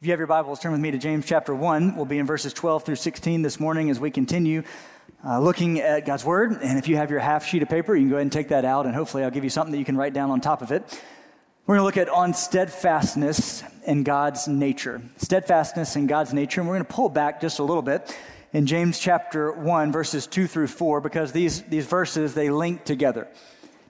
If you have your Bibles, turn with me to James chapter 1. We'll be in verses 12 through 16 this morning as we continue uh, looking at God's Word. And if you have your half sheet of paper, you can go ahead and take that out, and hopefully I'll give you something that you can write down on top of it. We're going to look at on steadfastness in God's nature. Steadfastness in God's nature. And we're going to pull back just a little bit in James chapter 1, verses 2 through 4, because these, these verses, they link together.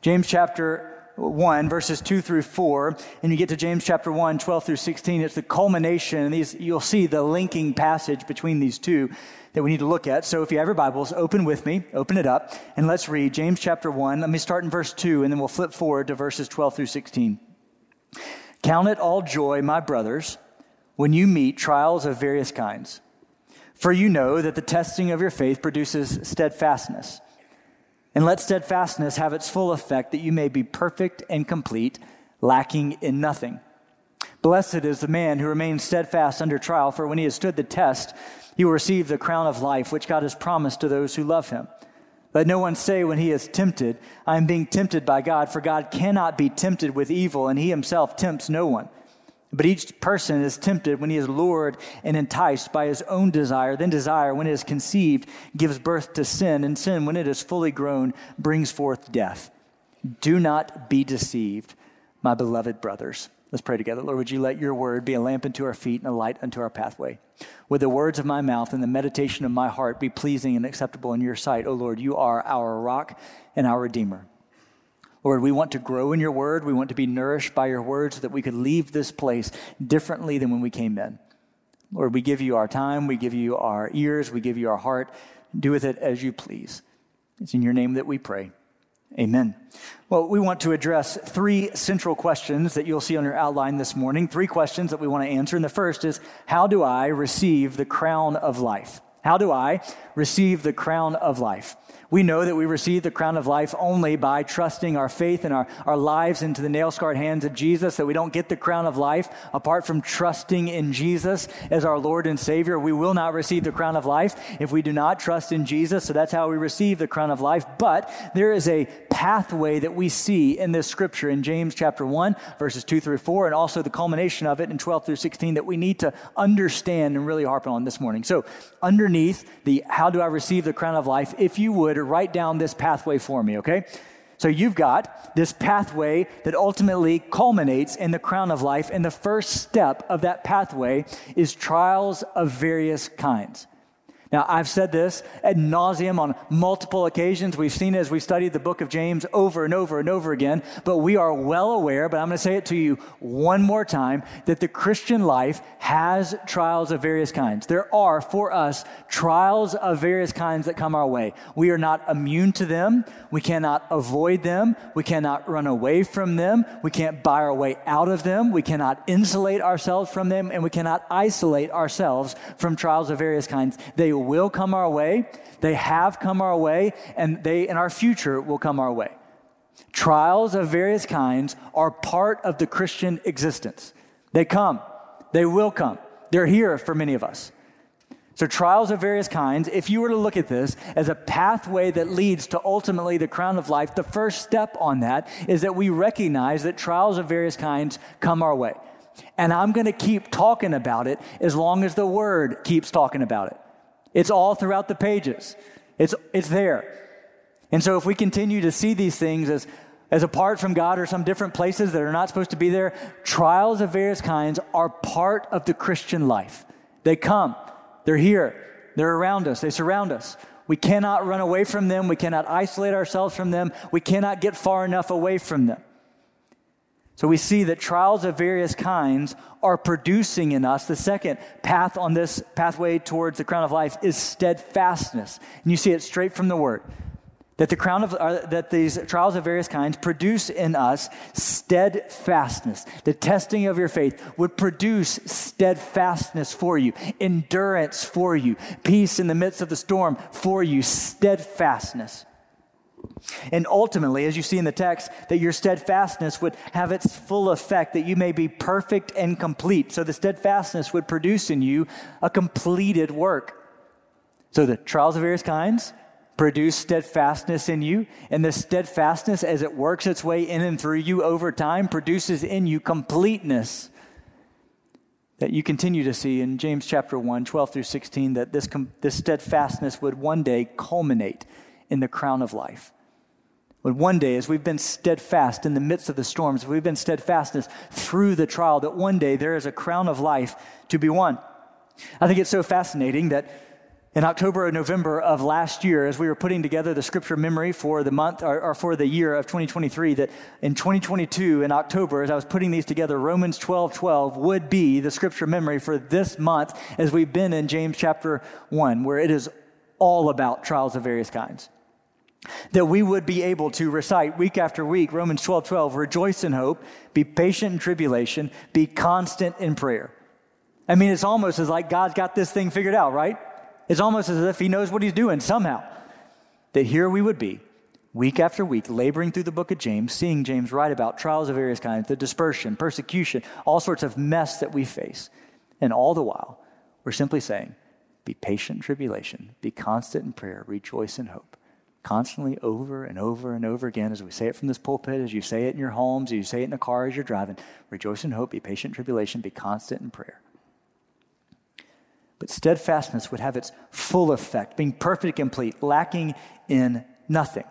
James chapter 1, verses 2 through 4, and you get to James chapter 1, 12 through 16. It's the culmination, and these, you'll see the linking passage between these two that we need to look at. So if you have your Bibles, open with me, open it up, and let's read James chapter 1. Let me start in verse 2, and then we'll flip forward to verses 12 through 16. Count it all joy, my brothers, when you meet trials of various kinds. For you know that the testing of your faith produces steadfastness. And let steadfastness have its full effect, that you may be perfect and complete, lacking in nothing. Blessed is the man who remains steadfast under trial, for when he has stood the test, he will receive the crown of life, which God has promised to those who love him. Let no one say when he is tempted, I am being tempted by God, for God cannot be tempted with evil, and he himself tempts no one. But each person is tempted when he is lured and enticed by his own desire. Then desire, when it is conceived, gives birth to sin, and sin, when it is fully grown, brings forth death. Do not be deceived, my beloved brothers. Let's pray together. Lord, would you let your word be a lamp unto our feet and a light unto our pathway? Would the words of my mouth and the meditation of my heart be pleasing and acceptable in your sight, O Lord? You are our rock and our redeemer. Lord, we want to grow in your word. We want to be nourished by your word so that we could leave this place differently than when we came in. Lord, we give you our time, we give you our ears, we give you our heart. Do with it as you please. It's in your name that we pray. Amen. Well, we want to address three central questions that you'll see on your outline this morning. Three questions that we want to answer. And the first is How do I receive the crown of life? How do I receive the crown of life? We know that we receive the crown of life only by trusting our faith and our, our lives into the nail scarred hands of Jesus, that we don't get the crown of life apart from trusting in Jesus as our Lord and Savior. We will not receive the crown of life if we do not trust in Jesus. So that's how we receive the crown of life. But there is a pathway that we see in this scripture in James chapter 1, verses 2 through 4, and also the culmination of it in 12 through 16 that we need to understand and really harp on this morning. So, underneath the how do I receive the crown of life, if you would, to write down this pathway for me, okay? So you've got this pathway that ultimately culminates in the crown of life. And the first step of that pathway is trials of various kinds. Now, I've said this ad nauseum on multiple occasions. We've seen it as we studied the book of James over and over and over again, but we are well aware, but I'm going to say it to you one more time, that the Christian life has trials of various kinds. There are, for us, trials of various kinds that come our way. We are not immune to them. We cannot avoid them. We cannot run away from them. We can't buy our way out of them. We cannot insulate ourselves from them, and we cannot isolate ourselves from trials of various kinds. They will come our way, they have come our way, and they in our future will come our way. Trials of various kinds are part of the Christian existence. They come, they will come. They're here for many of us. So, trials of various kinds, if you were to look at this as a pathway that leads to ultimately the crown of life, the first step on that is that we recognize that trials of various kinds come our way. And I'm going to keep talking about it as long as the word keeps talking about it. It's all throughout the pages. It's, it's there. And so if we continue to see these things as, as apart from God or some different places that are not supposed to be there, trials of various kinds are part of the Christian life. They come, they're here, they're around us, they surround us. We cannot run away from them, we cannot isolate ourselves from them, we cannot get far enough away from them. So we see that trials of various kinds are producing in us. The second path on this pathway towards the crown of life is steadfastness. And you see it straight from the word. That the crown of uh, that these trials of various kinds produce in us steadfastness. The testing of your faith would produce steadfastness for you, endurance for you, peace in the midst of the storm for you, steadfastness. And ultimately, as you see in the text, that your steadfastness would have its full effect, that you may be perfect and complete. So the steadfastness would produce in you a completed work. So the trials of various kinds produce steadfastness in you, and the steadfastness, as it works its way in and through you over time, produces in you completeness that you continue to see in James chapter 1, 12 through 16, that this, this steadfastness would one day culminate in the crown of life. But one day, as we've been steadfast in the midst of the storms, we've been steadfastness through the trial, that one day there is a crown of life to be won. I think it's so fascinating that in October or November of last year, as we were putting together the scripture memory for the month or, or, for the year of 2023, that in 2022, in October, as I was putting these together, Romans 12 12 would be the scripture memory for this month as we've been in James chapter 1, where it is all about trials of various kinds. That we would be able to recite week after week Romans 12 12, rejoice in hope, be patient in tribulation, be constant in prayer. I mean, it's almost as like God's got this thing figured out, right? It's almost as if he knows what he's doing somehow. That here we would be, week after week, laboring through the book of James, seeing James write about trials of various kinds, the dispersion, persecution, all sorts of mess that we face. And all the while, we're simply saying, be patient in tribulation, be constant in prayer, rejoice in hope. Constantly over and over and over again, as we say it from this pulpit, as you say it in your homes, as you say it in the car as you're driving, rejoice in hope, be patient in tribulation, be constant in prayer. But steadfastness would have its full effect, being perfect and complete, lacking in nothing.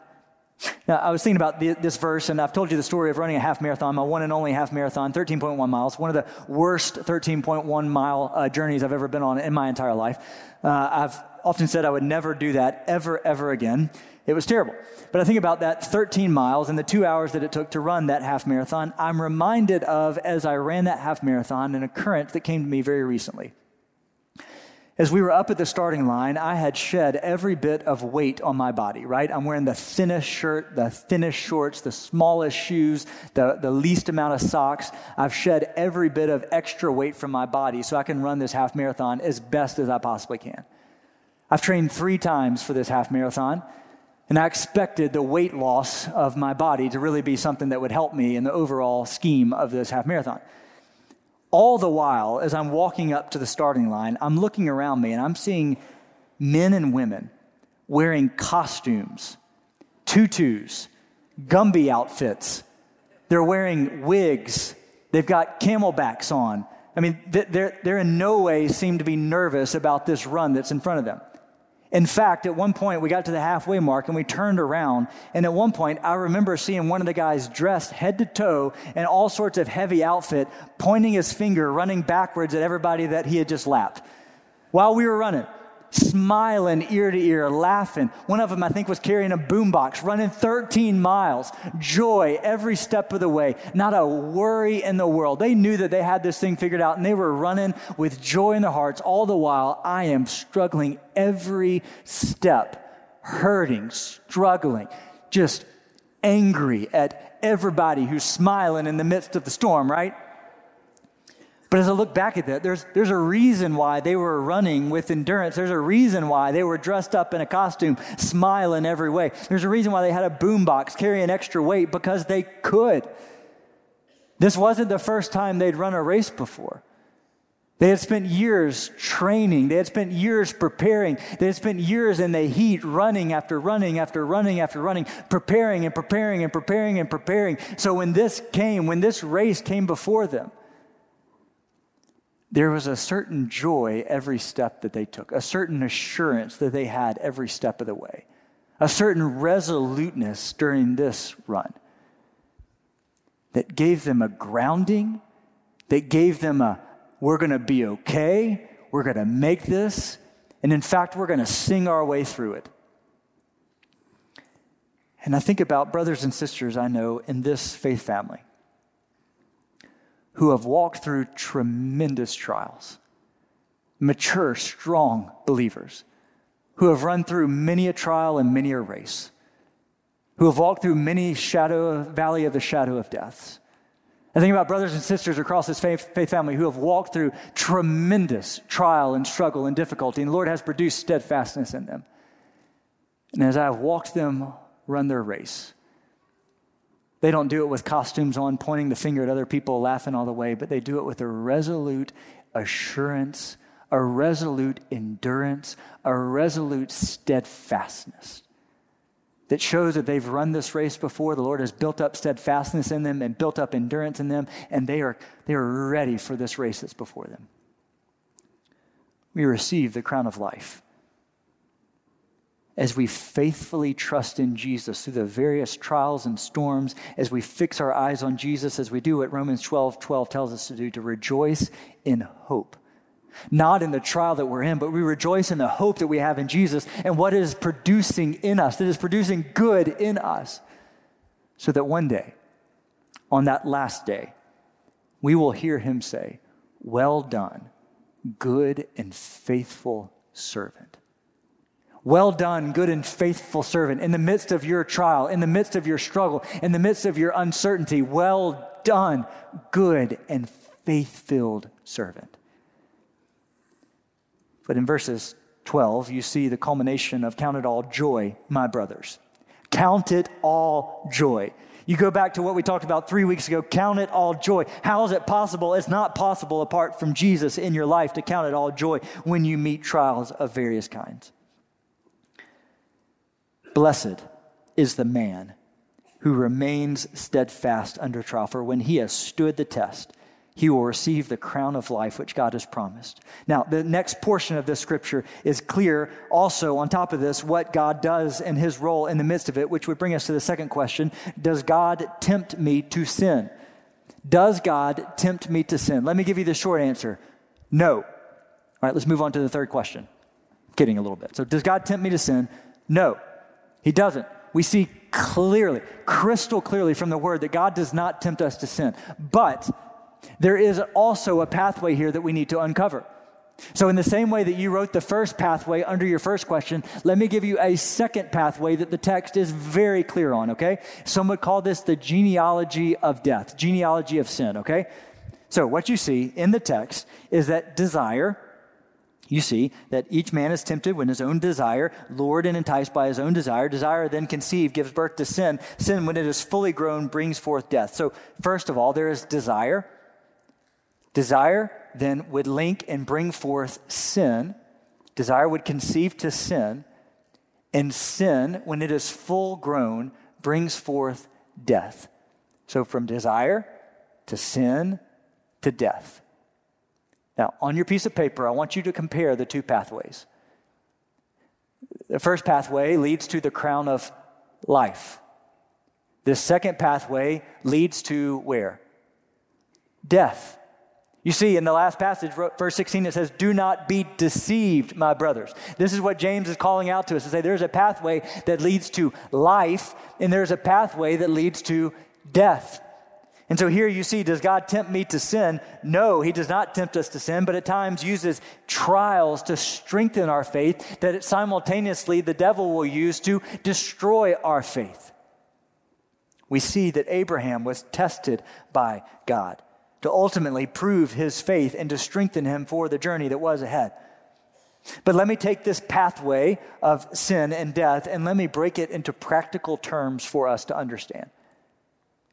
Now, I was thinking about the, this verse, and I've told you the story of running a half marathon, my one and only half marathon, 13.1 miles, one of the worst 13.1 mile uh, journeys I've ever been on in my entire life. Uh, I've often said I would never do that ever, ever again. It was terrible. But I think about that 13 miles and the two hours that it took to run that half marathon. I'm reminded of, as I ran that half marathon, an occurrence that came to me very recently. As we were up at the starting line, I had shed every bit of weight on my body, right? I'm wearing the thinnest shirt, the thinnest shorts, the smallest shoes, the, the least amount of socks. I've shed every bit of extra weight from my body so I can run this half marathon as best as I possibly can. I've trained three times for this half marathon, and I expected the weight loss of my body to really be something that would help me in the overall scheme of this half marathon. All the while, as I'm walking up to the starting line, I'm looking around me and I'm seeing men and women wearing costumes, tutus, Gumby outfits. They're wearing wigs. They've got camelbacks on. I mean, they're, they're in no way seem to be nervous about this run that's in front of them. In fact, at one point, we got to the halfway mark and we turned around. And at one point, I remember seeing one of the guys dressed head to toe in all sorts of heavy outfit, pointing his finger, running backwards at everybody that he had just lapped while we were running smiling ear to ear, laughing. One of them, I think, was carrying a boombox, running 13 miles, joy every step of the way, not a worry in the world. They knew that they had this thing figured out and they were running with joy in their hearts. All the while, I am struggling every step, hurting, struggling, just angry at everybody who's smiling in the midst of the storm, right? But as I look back at that, there's, there's a reason why they were running with endurance. There's a reason why they were dressed up in a costume, smiling every way. There's a reason why they had a boombox carrying extra weight because they could. This wasn't the first time they'd run a race before. They had spent years training. They had spent years preparing. They had spent years in the heat, running after running after running after running, preparing and preparing and preparing and preparing. So when this came, when this race came before them, there was a certain joy every step that they took, a certain assurance that they had every step of the way, a certain resoluteness during this run that gave them a grounding, that gave them a, we're going to be okay, we're going to make this, and in fact, we're going to sing our way through it. And I think about brothers and sisters I know in this faith family who have walked through tremendous trials, mature, strong believers, who have run through many a trial and many a race, who have walked through many shadow valley of the shadow of deaths. I think about brothers and sisters across this faith, faith family who have walked through tremendous trial and struggle and difficulty, and the Lord has produced steadfastness in them. And as I have walked them run their race, they don't do it with costumes on, pointing the finger at other people, laughing all the way, but they do it with a resolute assurance, a resolute endurance, a resolute steadfastness that shows that they've run this race before. The Lord has built up steadfastness in them and built up endurance in them, and they are, they are ready for this race that's before them. we receive the crown of life. As we faithfully trust in Jesus through the various trials and storms, as we fix our eyes on Jesus, as we do what Romans 12 12 tells us to do, to rejoice in hope. Not in the trial that we're in, but we rejoice in the hope that we have in Jesus and what it is producing in us, that is producing good in us, so that one day, on that last day, we will hear him say, Well done, good and faithful servant. Well done, good and faithful servant. In the midst of your trial, in the midst of your struggle, in the midst of your uncertainty, well done, good and faith filled servant. But in verses 12, you see the culmination of count it all joy, my brothers. Count it all joy. You go back to what we talked about three weeks ago count it all joy. How is it possible? It's not possible apart from Jesus in your life to count it all joy when you meet trials of various kinds. Blessed is the man who remains steadfast under trial, for when he has stood the test, he will receive the crown of life which God has promised. Now, the next portion of this scripture is clear also, on top of this, what God does and his role in the midst of it, which would bring us to the second question Does God tempt me to sin? Does God tempt me to sin? Let me give you the short answer no. All right, let's move on to the third question. kidding a little bit. So, does God tempt me to sin? No, he doesn't. We see clearly, crystal clearly from the word that God does not tempt us to sin. But there is also a pathway here that we need to uncover. So, in the same way that you wrote the first pathway under your first question, let me give you a second pathway that the text is very clear on, okay? Some would call this the genealogy of death, genealogy of sin, okay? So, what you see in the text is that desire, you see that each man is tempted when his own desire, lured and enticed by his own desire, desire then conceived gives birth to sin. Sin, when it is fully grown, brings forth death. So, first of all, there is desire. Desire then would link and bring forth sin. Desire would conceive to sin. And sin, when it is full grown, brings forth death. So from desire to sin to death. Now, on your piece of paper, I want you to compare the two pathways. The first pathway leads to the crown of life. The second pathway leads to where? Death. You see, in the last passage, verse 16, it says, Do not be deceived, my brothers. This is what James is calling out to us to say there's a pathway that leads to life, and there's a pathway that leads to death. And so here you see, does God tempt me to sin? No, He does not tempt us to sin, but at times uses trials to strengthen our faith that simultaneously the devil will use to destroy our faith. We see that Abraham was tested by God to ultimately prove his faith and to strengthen him for the journey that was ahead. But let me take this pathway of sin and death and let me break it into practical terms for us to understand.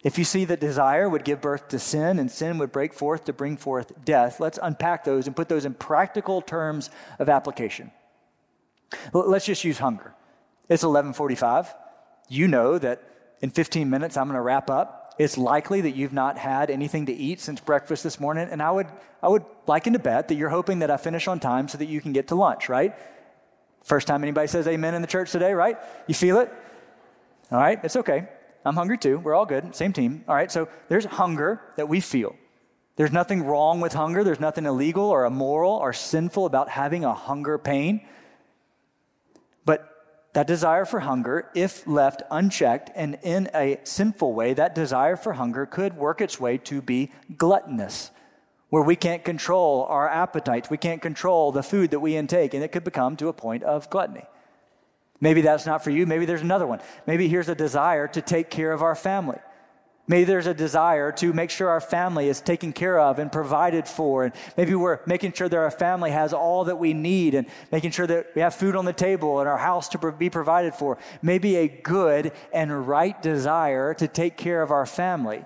If you see that desire would give birth to sin and sin would break forth to bring forth death, let's unpack those and put those in practical terms of application. Let's just use hunger. It's 11:45. You know that in 15 minutes I'm going to wrap up it's likely that you've not had anything to eat since breakfast this morning, and I would, I would liken to bet that you're hoping that I finish on time so that you can get to lunch, right? First time anybody says amen in the church today, right? You feel it? All right, it's okay. I'm hungry too. We're all good. Same team. All right, so there's hunger that we feel. There's nothing wrong with hunger. There's nothing illegal or immoral or sinful about having a hunger pain. But that desire for hunger, if left unchecked and in a sinful way, that desire for hunger could work its way to be gluttonous, where we can't control our appetites, we can't control the food that we intake, and it could become to a point of gluttony. Maybe that's not for you. Maybe there's another one. Maybe here's a desire to take care of our family. Maybe there's a desire to make sure our family is taken care of and provided for. And maybe we're making sure that our family has all that we need and making sure that we have food on the table and our house to be provided for. Maybe a good and right desire to take care of our family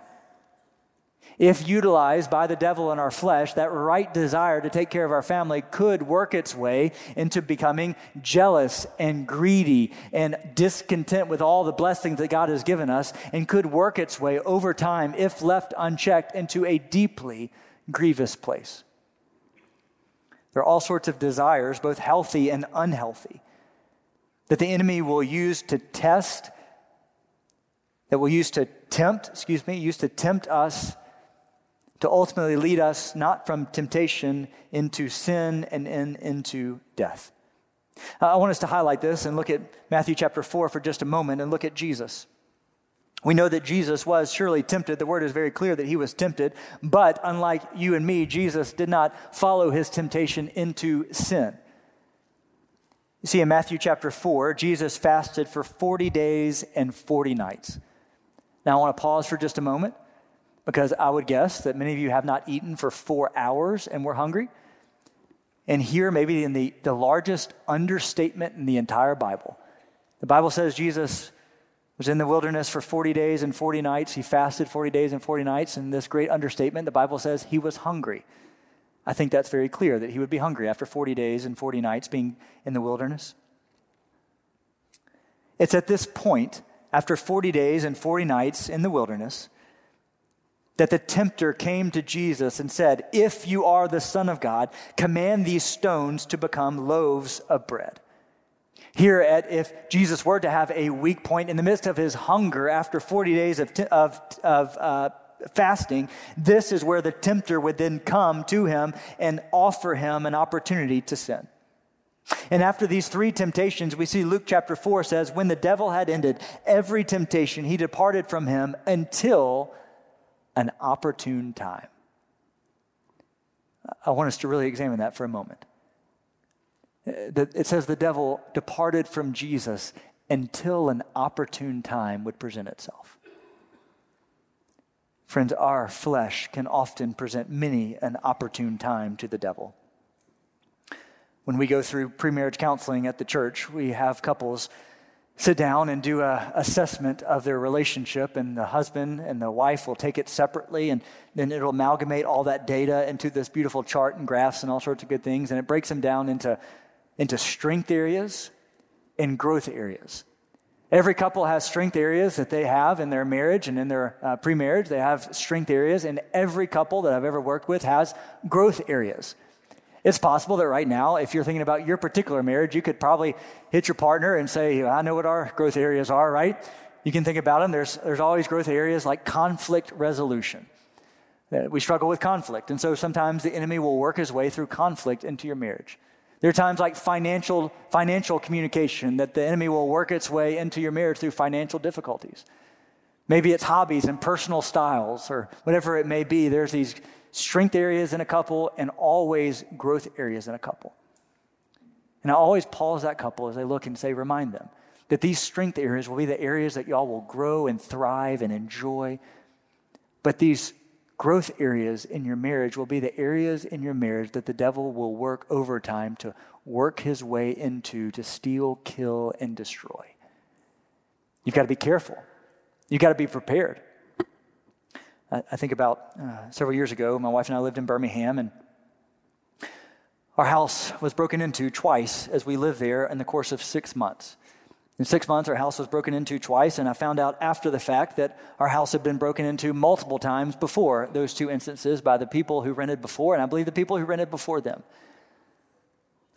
if utilized by the devil in our flesh, that right desire to take care of our family could work its way into becoming jealous and greedy and discontent with all the blessings that God has given us, and could work its way over time, if left unchecked, into a deeply grievous place. There are all sorts of desires, both healthy and unhealthy, that the enemy will use to test, that will use to tempt, excuse me, use to tempt us to ultimately lead us not from temptation into sin and in, into death. Uh, I want us to highlight this and look at Matthew chapter 4 for just a moment and look at Jesus. We know that Jesus was surely tempted. The word is very clear that he was tempted, but unlike you and me, Jesus did not follow his temptation into sin. You see, in Matthew chapter 4, Jesus fasted for 40 days and 40 nights. Now, I want to pause for just a moment because I would guess that many of you have not eaten for four hours and were hungry. And here, maybe in the, the largest understatement in the entire Bible, the Bible says Jesus was in the wilderness for 40 days and 40 nights. He fasted 40 days and 40 nights. And this great understatement, the Bible says he was hungry. I think that's very clear that he would be hungry after 40 days and 40 nights being in the wilderness. It's at this point, after 40 days and 40 nights in the wilderness, that the tempter came to Jesus and said, If you are the Son of God, command these stones to become loaves of bread. Here, at, if Jesus were to have a weak point in the midst of his hunger after 40 days of, of, of uh, fasting, this is where the tempter would then come to him and offer him an opportunity to sin. And after these three temptations, we see Luke chapter 4 says, When the devil had ended every temptation, he departed from him until an opportune time. I want us to really examine that for a moment. It says the devil departed from Jesus until an opportune time would present itself. Friends, our flesh can often present many an opportune time to the devil. When we go through premarriage counseling at the church, we have couples sit down and do a assessment of their relationship and the husband and the wife will take it separately and then it'll amalgamate all that data into this beautiful chart and graphs and all sorts of good things and it breaks them down into, into strength areas and growth areas. Every couple has strength areas that they have in their marriage and in their uh, pre-marriage. They have strength areas and every couple that i've ever worked with has growth areas it's possible that right now, if you're thinking about your particular marriage, you could probably hit your partner and say, I know what our growth areas are, right? You can think about them. There's, there's always growth areas like conflict resolution. Uh, we struggle with conflict. And so sometimes the enemy will work his way through conflict into your marriage. There are times like financial, financial communication that the enemy will work its way into your marriage through financial difficulties. Maybe it's hobbies and personal styles or whatever it may be. There's these strength areas in a couple and always growth areas in a couple. And I always pause that couple as I look and say, remind them that these strength areas will be the areas that y'all will grow and thrive and enjoy. But these growth areas in your marriage will be the areas in your marriage that the devil will work overtime to work his way into to steal, kill, and destroy. You've got to be careful. You've got to be prepared. I think about uh, several years ago, my wife and I lived in Birmingham, and our house was broken into twice as we lived there in the course of six months. In six months, our house was broken into twice, and I found out after the fact that our house had been broken into multiple times before those two instances by the people who rented before, and I believe the people who rented before them.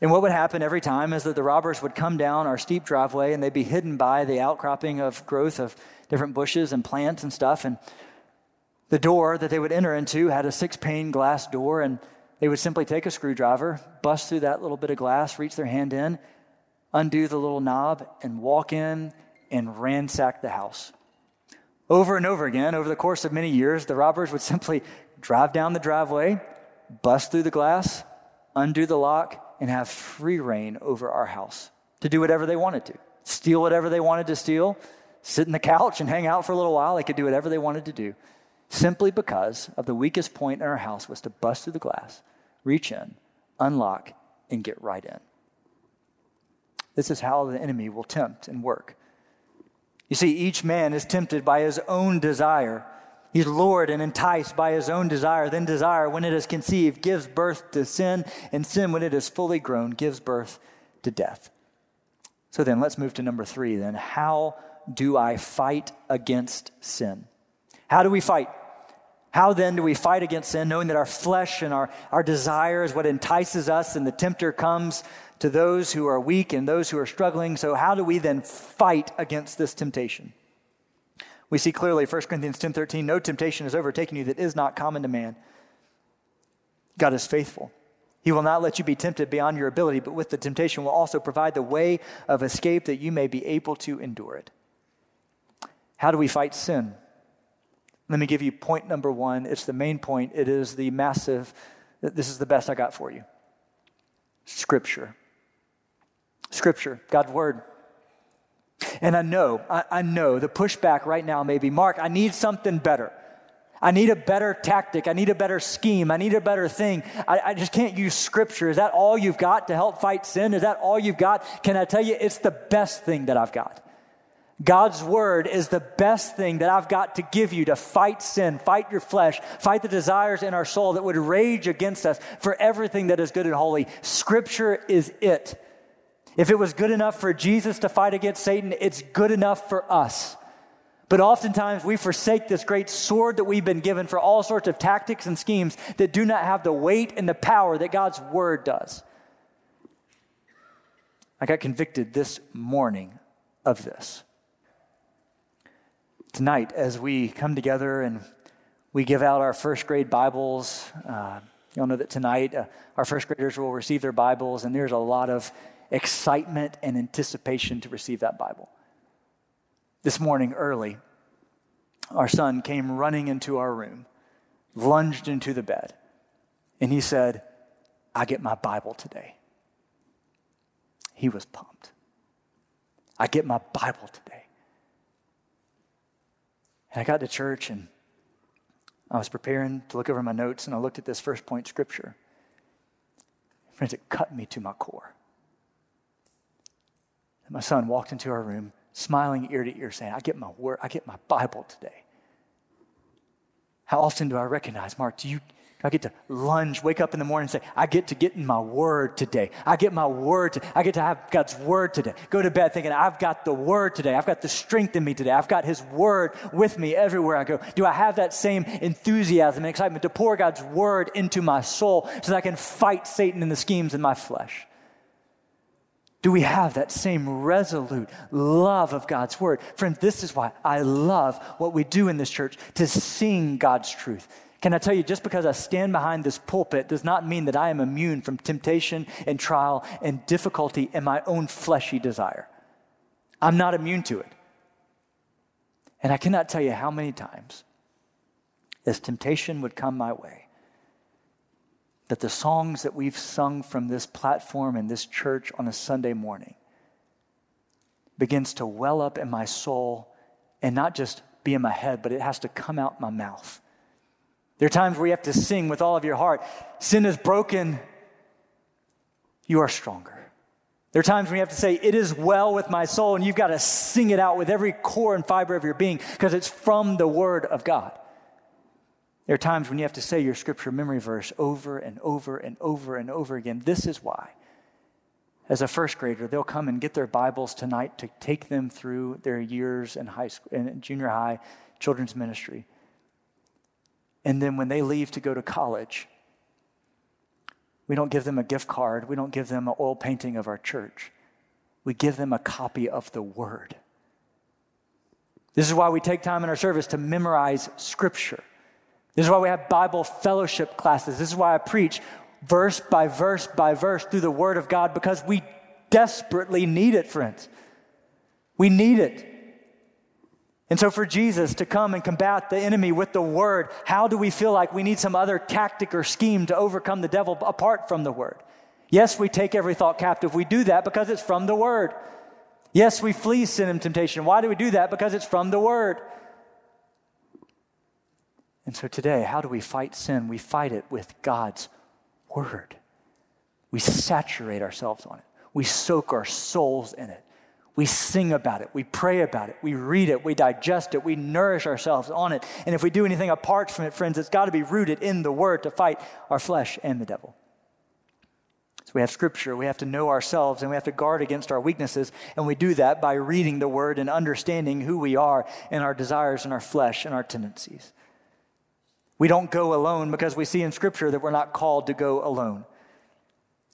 And what would happen every time is that the robbers would come down our steep driveway and they'd be hidden by the outcropping of growth of different bushes and plants and stuff. And the door that they would enter into had a six pane glass door, and they would simply take a screwdriver, bust through that little bit of glass, reach their hand in, undo the little knob, and walk in and ransack the house. Over and over again, over the course of many years, the robbers would simply drive down the driveway, bust through the glass, undo the lock, and have free reign over our house to do whatever they wanted to, steal whatever they wanted to steal, sit in the couch and hang out for a little while. They could do whatever they wanted to do simply because of the weakest point in our house was to bust through the glass, reach in, unlock, and get right in. This is how the enemy will tempt and work. You see, each man is tempted by his own desire. He's lured and enticed by his own desire. Then, desire, when it is conceived, gives birth to sin, and sin, when it is fully grown, gives birth to death. So, then let's move to number three. Then, how do I fight against sin? How do we fight? How then do we fight against sin, knowing that our flesh and our, our desire is what entices us, and the tempter comes to those who are weak and those who are struggling? So, how do we then fight against this temptation? We see clearly 1 Corinthians 10:13, no temptation has overtaken you that is not common to man. God is faithful. He will not let you be tempted beyond your ability, but with the temptation will also provide the way of escape that you may be able to endure it. How do we fight sin? Let me give you point number one. It's the main point. It is the massive, this is the best I got for you Scripture. Scripture, God's Word. And I know, I, I know the pushback right now may be Mark, I need something better. I need a better tactic. I need a better scheme. I need a better thing. I, I, just can't use scripture. Is that all you've got to help fight sin? Is that all you've got? Can I tell you, it's the best thing that I've got. God's word is the best thing that I've got to give you to fight sin, fight your flesh, fight the desires in our soul that would rage against us for everything that is good and holy. Scripture is it. If it was good enough for Jesus to fight against Satan, it's good enough for us. But oftentimes we forsake this great sword that we've been given for all sorts of tactics and schemes that do not have the weight and the power that God's word does. I got convicted this morning of this tonight as we come together and we give out our first grade Bibles. Uh, you'll know that tonight uh, our first graders will receive their Bibles, and there's a lot of excitement and anticipation to receive that Bible. This morning, early, our son came running into our room, lunged into the bed, and he said, I get my Bible today. He was pumped. I get my Bible today. And I got to church and I was preparing to look over my notes and I looked at this first point scripture. Friends, it cut me to my core. And my son walked into our room, smiling ear to ear, saying, I get my word, I get my Bible today. How often do I recognize, Mark, do you I get to lunge, wake up in the morning and say, I get to get in my word today. I get my word. To, I get to have God's word today. Go to bed thinking, I've got the word today. I've got the strength in me today. I've got his word with me everywhere I go. Do I have that same enthusiasm and excitement to pour God's word into my soul so that I can fight Satan and the schemes in my flesh? Do we have that same resolute love of God's word? Friends, this is why I love what we do in this church to sing God's truth can I tell you, just because I stand behind this pulpit does not mean that I am immune from temptation and trial and difficulty in my own fleshy desire. I'm not immune to it. And I cannot tell you how many times, as temptation would come my way, that the songs that we've sung from this platform in this church on a Sunday morning begins to well up in my soul and not just be in my head, but it has to come out my mouth. There are times where you have to sing with all of your heart. Sin is broken, you are stronger. There are times when you have to say, It is well with my soul, and you've got to sing it out with every core and fiber of your being because it's from the Word of God. There are times when you have to say your scripture memory verse over and over and over and over again. This is why, as a first grader, they'll come and get their Bibles tonight to take them through their years in high school, in junior high, children's ministry. And then when they leave to go to college, we don't give them a gift card. We don't give them an oil painting of our church. We give them a copy of the Word. This is why we take time in our service to memorize Scripture. This is why we have Bible fellowship classes. This is why I preach verse by verse by verse through the Word of God because we desperately need it, friends. We need it. And so, for Jesus to come and combat the enemy with the word, how do we feel like we need some other tactic or scheme to overcome the devil apart from the word? Yes, we take every thought captive. We do that because it's from the word. Yes, we flee sin and temptation. Why do we do that? Because it's from the word. And so, today, how do we fight sin? We fight it with God's word. We saturate ourselves on it, we soak our souls in it. We sing about it, we pray about it, we read it, we digest it, we nourish ourselves on it. And if we do anything apart from it, friends, it's got to be rooted in the Word to fight our flesh and the devil. So we have Scripture, we have to know ourselves, and we have to guard against our weaknesses. And we do that by reading the Word and understanding who we are and our desires and our flesh and our tendencies. We don't go alone because we see in Scripture that we're not called to go alone.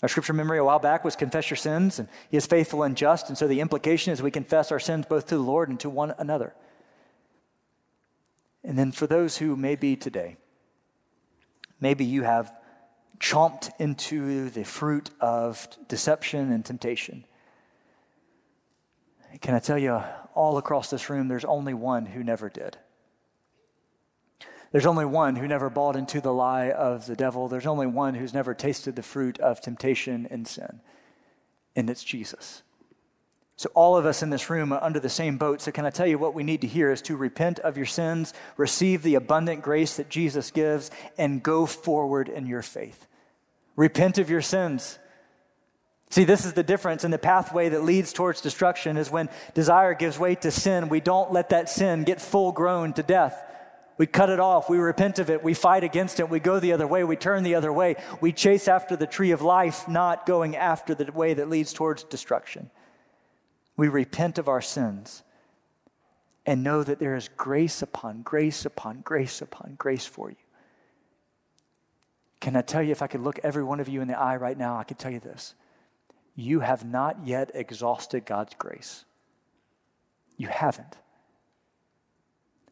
Our scripture memory a while back was confess your sins, and He is faithful and just. And so the implication is we confess our sins both to the Lord and to one another. And then for those who may be today, maybe you have chomped into the fruit of deception and temptation. Can I tell you, all across this room, there's only one who never did. There's only one who never bought into the lie of the devil. There's only one who's never tasted the fruit of temptation and sin, and it's Jesus. So, all of us in this room are under the same boat. So, can I tell you what we need to hear is to repent of your sins, receive the abundant grace that Jesus gives, and go forward in your faith. Repent of your sins. See, this is the difference in the pathway that leads towards destruction is when desire gives way to sin, we don't let that sin get full grown to death. We cut it off. We repent of it. We fight against it. We go the other way. We turn the other way. We chase after the tree of life, not going after the way that leads towards destruction. We repent of our sins and know that there is grace upon grace upon grace upon grace for you. Can I tell you, if I could look every one of you in the eye right now, I could tell you this. You have not yet exhausted God's grace. You haven't.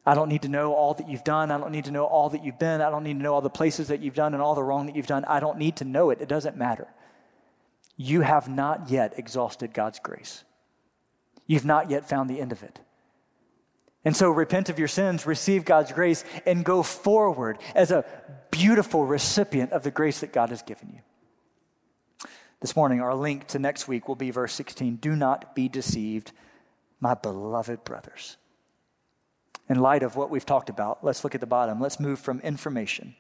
I don't need to know all that you've done. I don't need to know all that you've been. I don't need to know all the places that you've done and all the wrong that you've done. I don't need to know it. It doesn't matter. You have not yet exhausted God's grace. You've not yet found the end of it. And so repent of your sins, receive God's grace, and go forward as a beautiful recipient of the grace that God has given you. This morning, our link to next week will be verse 16. Do not be deceived, my beloved brothers. In light of what we've talked about, let's look at the bottom. Let's move from information.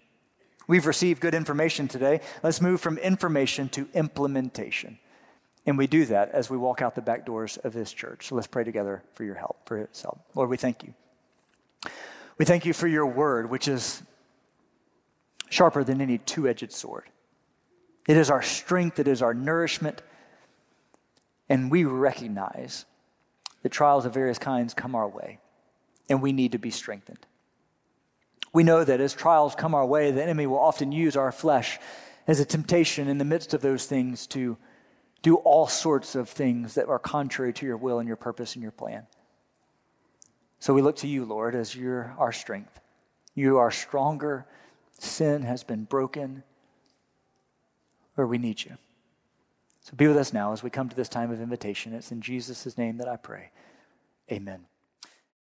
We've received good information today. Let's move from information to implementation. And we do that as we walk out the back doors of this church. So let's pray together for your help, for his help. Lord, we thank you. We thank you for your word, which is sharper than any two edged sword. It is our strength, it is our nourishment. And we recognize that trials of various kinds come our way, and we need to be strengthened. We know that as trials come our way, the enemy will often use our flesh as a temptation in the midst of those things to do all sorts of things that are contrary to your will and your purpose and your plan. So we look to you, Lord, as you're our strength. You are stronger. Sin has been broken. Lord, we need you. So be with us now as we come to this time of invitation. It's in Jesus' name that I pray. Amen.